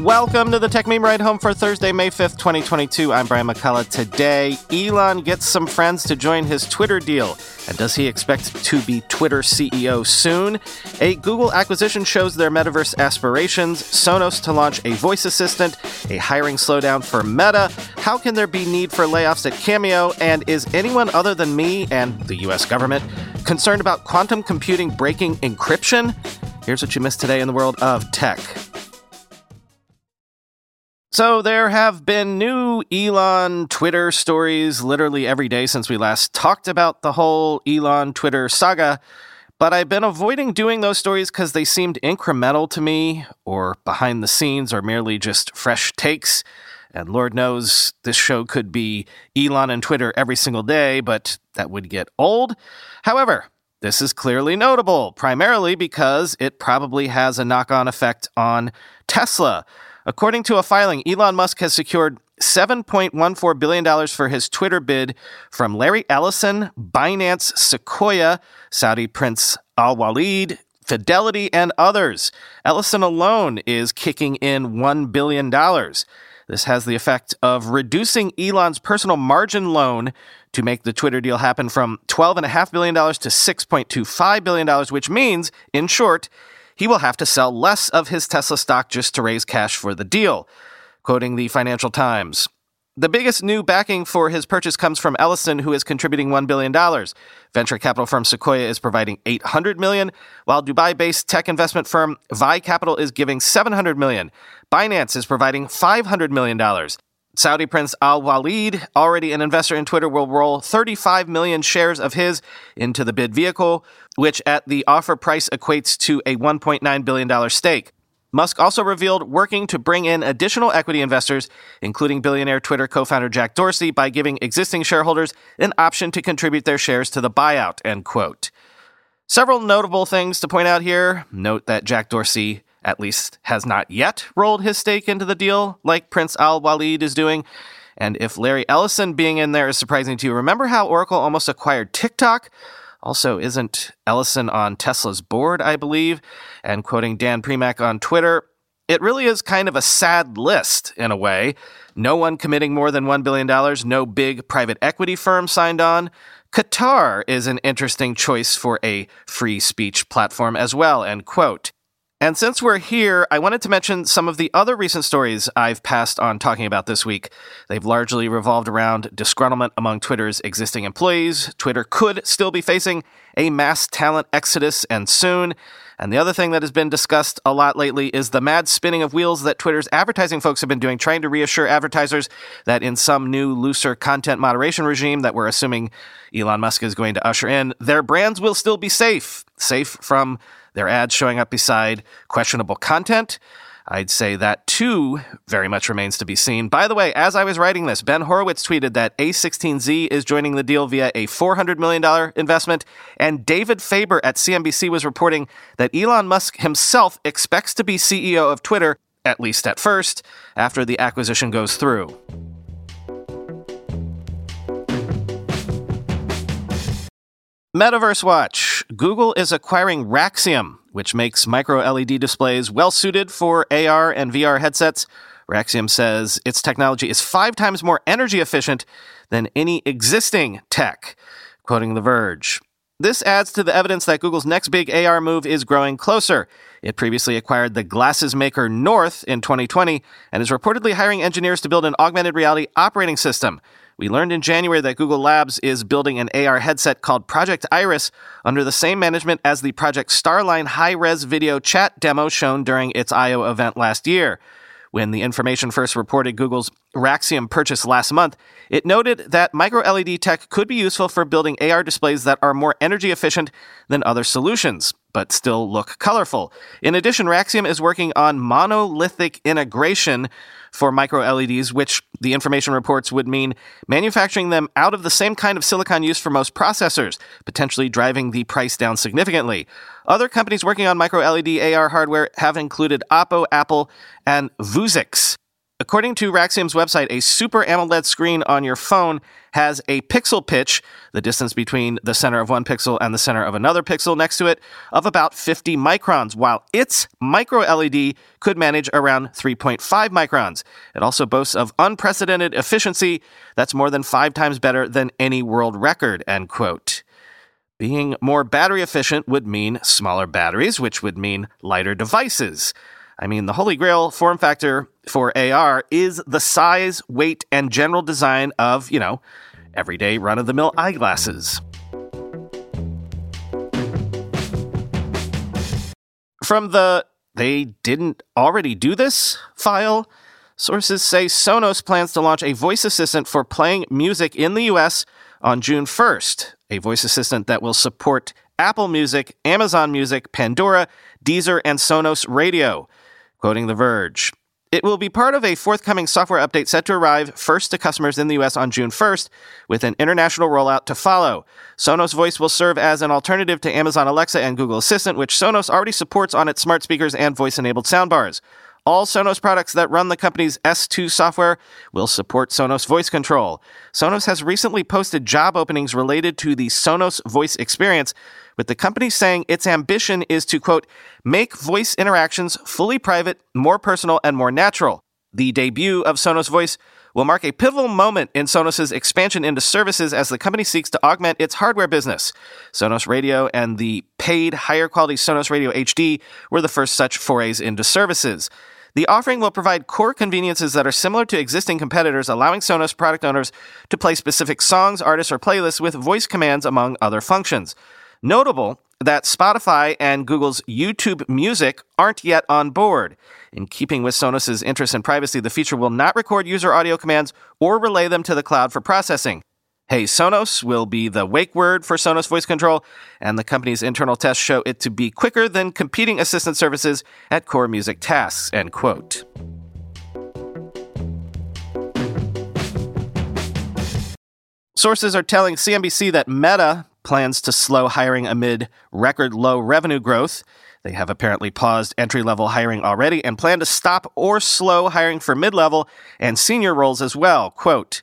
Welcome to the Techmeme Ride Home for Thursday, May 5th, 2022. I'm Brian McCullough. Today, Elon gets some friends to join his Twitter deal. And does he expect to be Twitter CEO soon? A Google acquisition shows their metaverse aspirations, Sonos to launch a voice assistant, a hiring slowdown for Meta. How can there be need for layoffs at Cameo? And is anyone other than me and the US government concerned about quantum computing breaking encryption? Here's what you missed today in the world of tech. So, there have been new Elon Twitter stories literally every day since we last talked about the whole Elon Twitter saga. But I've been avoiding doing those stories because they seemed incremental to me, or behind the scenes, or merely just fresh takes. And Lord knows this show could be Elon and Twitter every single day, but that would get old. However, this is clearly notable, primarily because it probably has a knock on effect on Tesla. According to a filing, Elon Musk has secured $7.14 billion for his Twitter bid from Larry Ellison, Binance, Sequoia, Saudi Prince Al Walid, Fidelity, and others. Ellison alone is kicking in $1 billion. This has the effect of reducing Elon's personal margin loan to make the Twitter deal happen from $12.5 billion to $6.25 billion, which means, in short, he will have to sell less of his Tesla stock just to raise cash for the deal. Quoting the Financial Times. The biggest new backing for his purchase comes from Ellison, who is contributing $1 billion. Venture capital firm Sequoia is providing 800 million, while Dubai-based tech investment firm Vy Capital is giving 700 million. Binance is providing $500 million. Saudi Prince Al Walid, already an investor in Twitter, will roll 35 million shares of his into the bid vehicle, which at the offer price equates to a $1.9 billion stake. Musk also revealed working to bring in additional equity investors, including billionaire Twitter co founder Jack Dorsey, by giving existing shareholders an option to contribute their shares to the buyout. End quote. Several notable things to point out here. Note that Jack Dorsey at least has not yet rolled his stake into the deal like Prince Al Walid is doing. And if Larry Ellison being in there is surprising to you, remember how Oracle almost acquired TikTok? Also, isn't Ellison on Tesla's board, I believe? And quoting Dan Primack on Twitter, it really is kind of a sad list in a way. No one committing more than $1 billion, no big private equity firm signed on. Qatar is an interesting choice for a free speech platform as well, end quote. And since we're here, I wanted to mention some of the other recent stories I've passed on talking about this week. They've largely revolved around disgruntlement among Twitter's existing employees. Twitter could still be facing a mass talent exodus and soon. And the other thing that has been discussed a lot lately is the mad spinning of wheels that Twitter's advertising folks have been doing, trying to reassure advertisers that in some new, looser content moderation regime that we're assuming Elon Musk is going to usher in, their brands will still be safe. Safe from their ads showing up beside questionable content. I'd say that too very much remains to be seen. By the way, as I was writing this, Ben Horowitz tweeted that A16Z is joining the deal via a $400 million investment, and David Faber at CNBC was reporting that Elon Musk himself expects to be CEO of Twitter, at least at first, after the acquisition goes through. Metaverse Watch. Google is acquiring Raxium, which makes micro LED displays well suited for AR and VR headsets. Raxium says its technology is five times more energy efficient than any existing tech. Quoting The Verge. This adds to the evidence that Google's next big AR move is growing closer. It previously acquired the glasses maker North in 2020 and is reportedly hiring engineers to build an augmented reality operating system. We learned in January that Google Labs is building an AR headset called Project Iris under the same management as the Project Starline high res video chat demo shown during its I/O event last year. When the information first reported Google's Raxium purchase last month, it noted that micro LED tech could be useful for building AR displays that are more energy efficient than other solutions, but still look colorful. In addition, Raxium is working on monolithic integration for micro LEDs, which the information reports would mean manufacturing them out of the same kind of silicon used for most processors, potentially driving the price down significantly. Other companies working on micro LED AR hardware have included Oppo, Apple, and Vuzix. According to Raxium's website, a Super AMOLED screen on your phone has a pixel pitch, the distance between the center of one pixel and the center of another pixel next to it, of about 50 microns, while its micro LED could manage around 3.5 microns. It also boasts of unprecedented efficiency that's more than five times better than any world record, end quote. Being more battery efficient would mean smaller batteries, which would mean lighter devices. I mean, the holy grail form factor for AR is the size, weight, and general design of, you know, everyday run of the mill eyeglasses. From the they didn't already do this file, sources say Sonos plans to launch a voice assistant for playing music in the US on June 1st, a voice assistant that will support Apple Music, Amazon Music, Pandora, Deezer, and Sonos Radio. Quoting The Verge. It will be part of a forthcoming software update set to arrive first to customers in the US on June 1st, with an international rollout to follow. Sonos Voice will serve as an alternative to Amazon Alexa and Google Assistant, which Sonos already supports on its smart speakers and voice enabled soundbars. All Sonos products that run the company's S2 software will support Sonos voice control. Sonos has recently posted job openings related to the Sonos voice experience, with the company saying its ambition is to, quote, make voice interactions fully private, more personal, and more natural. The debut of Sonos Voice will mark a pivotal moment in Sonos' expansion into services as the company seeks to augment its hardware business. Sonos Radio and the paid higher quality Sonos Radio HD were the first such forays into services. The offering will provide core conveniences that are similar to existing competitors, allowing Sonos product owners to play specific songs, artists, or playlists with voice commands, among other functions. Notable that Spotify and Google's YouTube Music aren't yet on board. In keeping with Sonos' interest in privacy, the feature will not record user audio commands or relay them to the cloud for processing. Hey Sonos will be the wake word for Sonos voice control, and the company's internal tests show it to be quicker than competing assistant services at core music tasks, end quote. Sources are telling CNBC that Meta plans to slow hiring amid record low revenue growth. They have apparently paused entry level hiring already and plan to stop or slow hiring for mid level and senior roles as well. Quote,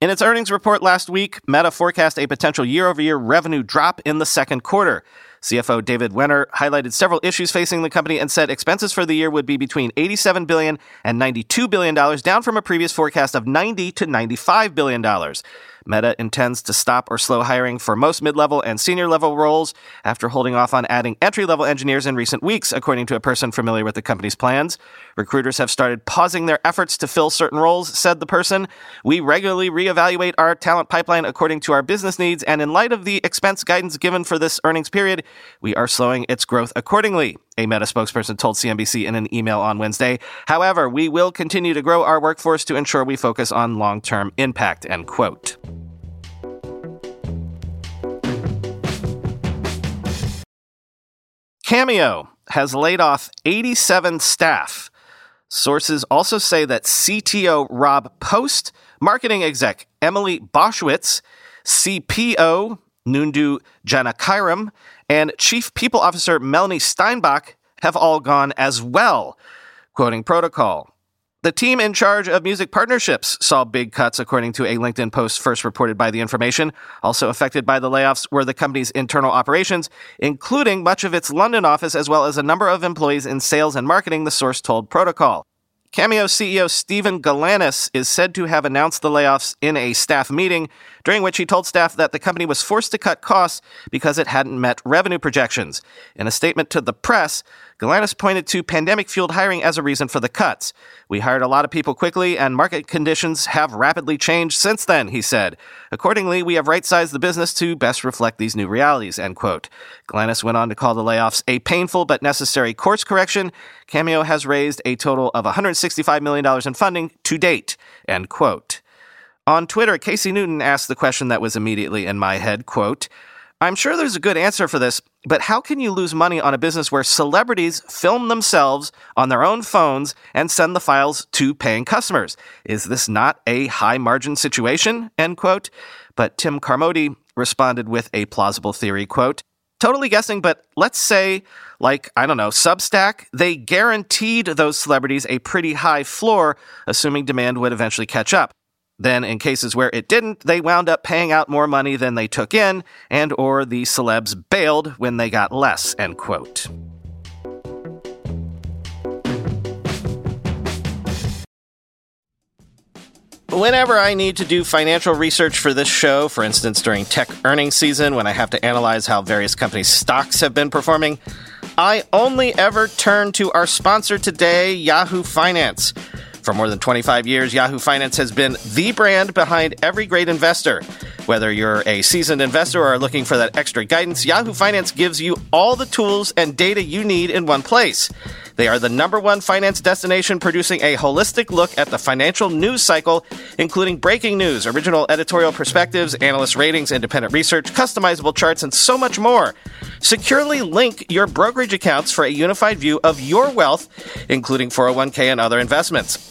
in its earnings report last week, Meta forecast a potential year over year revenue drop in the second quarter. CFO David Wehner highlighted several issues facing the company and said expenses for the year would be between 87 billion and 92 billion dollars, down from a previous forecast of 90 to 95 billion dollars. Meta intends to stop or slow hiring for most mid level and senior level roles after holding off on adding entry level engineers in recent weeks, according to a person familiar with the company's plans. Recruiters have started pausing their efforts to fill certain roles, said the person. We regularly reevaluate our talent pipeline according to our business needs, and in light of the expense guidance given for this earnings period, we are slowing its growth accordingly a Meta spokesperson told CNBC in an email on Wednesday. However, we will continue to grow our workforce to ensure we focus on long term impact, end quote. Cameo has laid off 87 staff. Sources also say that CTO Rob Post, marketing exec Emily Boschwitz, CPO Nundu Janakiram, and Chief People Officer Melanie Steinbach have all gone as well. Quoting protocol. The team in charge of music partnerships saw big cuts, according to a LinkedIn post first reported by the information. Also affected by the layoffs were the company's internal operations, including much of its London office, as well as a number of employees in sales and marketing, the source told Protocol. Cameo CEO Steven Galanis is said to have announced the layoffs in a staff meeting, during which he told staff that the company was forced to cut costs because it hadn't met revenue projections. In a statement to the press, Galanis pointed to pandemic fueled hiring as a reason for the cuts. We hired a lot of people quickly, and market conditions have rapidly changed since then, he said. Accordingly, we have right sized the business to best reflect these new realities, end quote. Galanis went on to call the layoffs a painful but necessary course correction. Cameo has raised a total of $165 million in funding to date, end quote. On Twitter, Casey Newton asked the question that was immediately in my head, quote, I'm sure there's a good answer for this, but how can you lose money on a business where celebrities film themselves on their own phones and send the files to paying customers? Is this not a high margin situation? End quote. But Tim Carmody responded with a plausible theory, quote, totally guessing, but let's say, like, I don't know, Substack, they guaranteed those celebrities a pretty high floor, assuming demand would eventually catch up. Then in cases where it didn't, they wound up paying out more money than they took in, and or the celebs bailed when they got less, end quote. Whenever I need to do financial research for this show, for instance during tech earnings season when I have to analyze how various companies' stocks have been performing, I only ever turn to our sponsor today, Yahoo Finance. For more than 25 years, Yahoo Finance has been the brand behind every great investor. Whether you're a seasoned investor or are looking for that extra guidance, Yahoo Finance gives you all the tools and data you need in one place. They are the number one finance destination producing a holistic look at the financial news cycle, including breaking news, original editorial perspectives, analyst ratings, independent research, customizable charts, and so much more. Securely link your brokerage accounts for a unified view of your wealth, including 401k and other investments.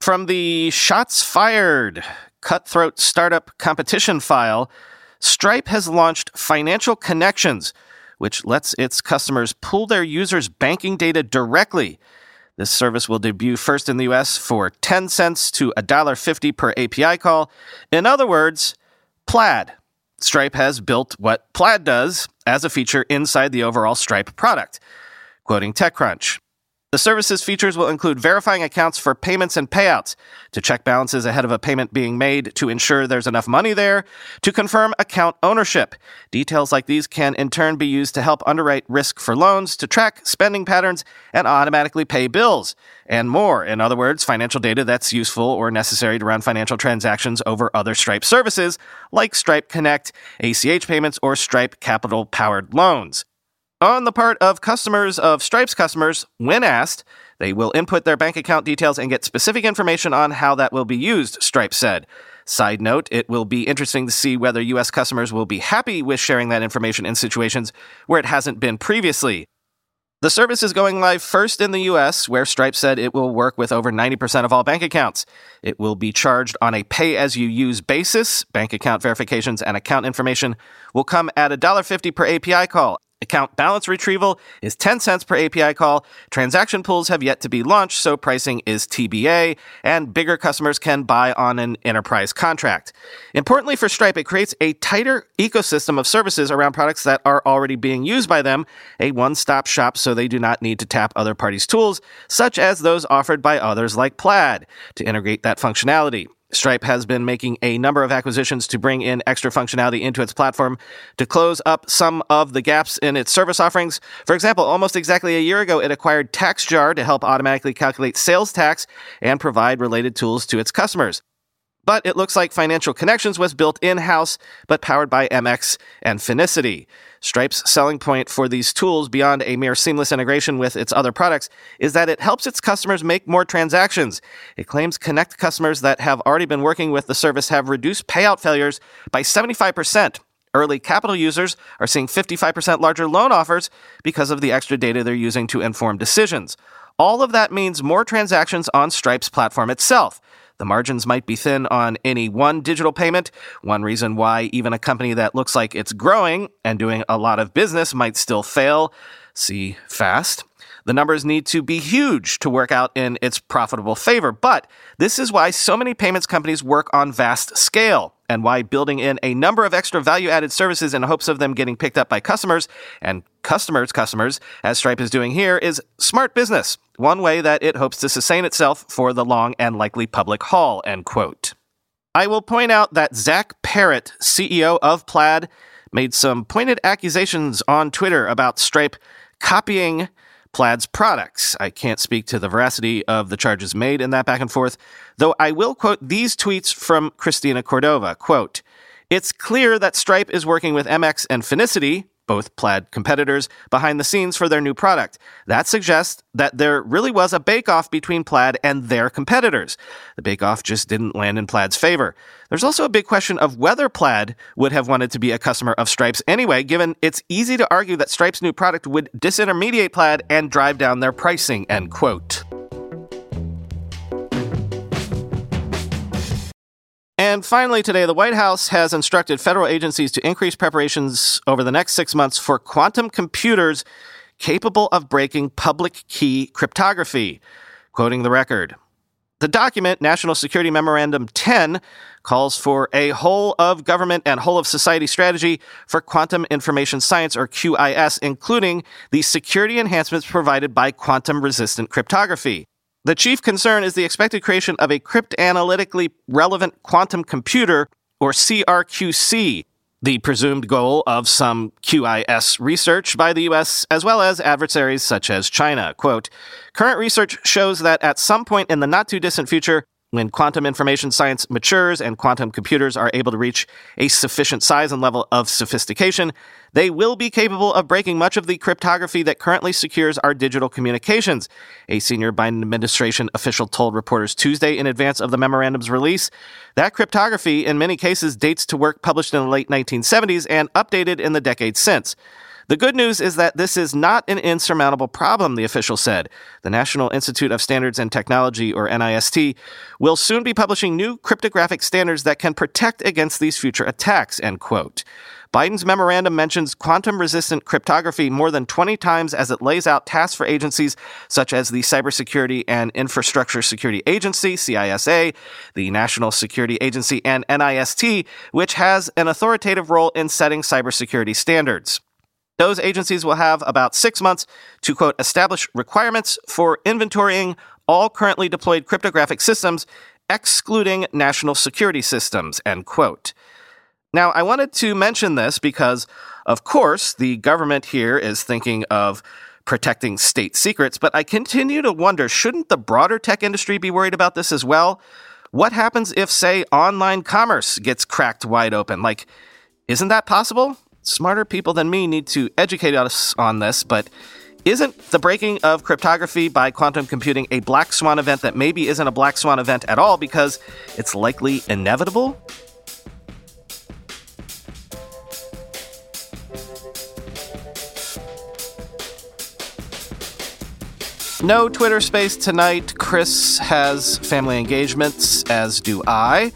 From the Shots Fired Cutthroat Startup Competition file, Stripe has launched Financial Connections, which lets its customers pull their users' banking data directly. This service will debut first in the US for 10 cents to $1.50 per API call. In other words, Plaid. Stripe has built what Plaid does as a feature inside the overall Stripe product. Quoting TechCrunch. The service's features will include verifying accounts for payments and payouts, to check balances ahead of a payment being made to ensure there's enough money there, to confirm account ownership. Details like these can in turn be used to help underwrite risk for loans, to track spending patterns, and automatically pay bills, and more. In other words, financial data that's useful or necessary to run financial transactions over other Stripe services, like Stripe Connect, ACH payments, or Stripe Capital powered loans. On the part of customers of Stripe's customers, when asked, they will input their bank account details and get specific information on how that will be used, Stripe said. Side note, it will be interesting to see whether US customers will be happy with sharing that information in situations where it hasn't been previously. The service is going live first in the US, where Stripe said it will work with over 90% of all bank accounts. It will be charged on a pay as you use basis. Bank account verifications and account information will come at $1.50 per API call. Account balance retrieval is 10 cents per API call. Transaction pools have yet to be launched, so pricing is TBA, and bigger customers can buy on an enterprise contract. Importantly for Stripe, it creates a tighter ecosystem of services around products that are already being used by them, a one stop shop so they do not need to tap other parties' tools, such as those offered by others like Plaid, to integrate that functionality. Stripe has been making a number of acquisitions to bring in extra functionality into its platform to close up some of the gaps in its service offerings. For example, almost exactly a year ago, it acquired TaxJar to help automatically calculate sales tax and provide related tools to its customers. But it looks like Financial Connections was built in house, but powered by MX and Finicity. Stripe's selling point for these tools, beyond a mere seamless integration with its other products, is that it helps its customers make more transactions. It claims Connect customers that have already been working with the service have reduced payout failures by 75%. Early capital users are seeing 55% larger loan offers because of the extra data they're using to inform decisions. All of that means more transactions on Stripe's platform itself. The margins might be thin on any one digital payment. One reason why even a company that looks like it's growing and doing a lot of business might still fail. See fast. The numbers need to be huge to work out in its profitable favor. But this is why so many payments companies work on vast scale and why building in a number of extra value added services in hopes of them getting picked up by customers and customers' customers, as Stripe is doing here, is smart business one way that it hopes to sustain itself for the long and likely public haul, end quote. I will point out that Zach Perret, CEO of Plaid, made some pointed accusations on Twitter about Stripe copying Plaid's products. I can't speak to the veracity of the charges made in that back and forth, though I will quote these tweets from Cristina Cordova. Quote, It's clear that Stripe is working with MX and Finicity, both Plaid competitors, behind the scenes for their new product. That suggests that there really was a bake-off between Plaid and their competitors. The bake-off just didn't land in Plaid's favor. There's also a big question of whether Plaid would have wanted to be a customer of Stripe's anyway, given it's easy to argue that Stripe's new product would disintermediate Plaid and drive down their pricing, end quote. And finally, today, the White House has instructed federal agencies to increase preparations over the next six months for quantum computers capable of breaking public key cryptography. Quoting the record. The document, National Security Memorandum 10, calls for a whole of government and whole of society strategy for quantum information science, or QIS, including the security enhancements provided by quantum resistant cryptography. The chief concern is the expected creation of a cryptanalytically relevant quantum computer, or CRQC, the presumed goal of some QIS research by the US, as well as adversaries such as China. Quote, Current research shows that at some point in the not too distant future, when quantum information science matures and quantum computers are able to reach a sufficient size and level of sophistication, they will be capable of breaking much of the cryptography that currently secures our digital communications. A senior Biden administration official told reporters Tuesday in advance of the memorandum's release that cryptography, in many cases, dates to work published in the late 1970s and updated in the decades since. The good news is that this is not an insurmountable problem, the official said. The National Institute of Standards and Technology, or NIST, will soon be publishing new cryptographic standards that can protect against these future attacks, end quote. Biden's memorandum mentions quantum resistant cryptography more than 20 times as it lays out tasks for agencies such as the Cybersecurity and Infrastructure Security Agency, CISA, the National Security Agency, and NIST, which has an authoritative role in setting cybersecurity standards. Those agencies will have about six months to, quote, establish requirements for inventorying all currently deployed cryptographic systems, excluding national security systems, end quote. Now, I wanted to mention this because, of course, the government here is thinking of protecting state secrets, but I continue to wonder shouldn't the broader tech industry be worried about this as well? What happens if, say, online commerce gets cracked wide open? Like, isn't that possible? Smarter people than me need to educate us on this, but isn't the breaking of cryptography by quantum computing a black swan event that maybe isn't a black swan event at all because it's likely inevitable? No Twitter space tonight. Chris has family engagements, as do I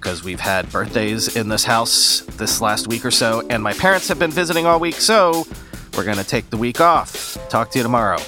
because we've had birthdays in this house this last week or so, and my parents have been visiting all week, so we're going to take the week off. Talk to you tomorrow.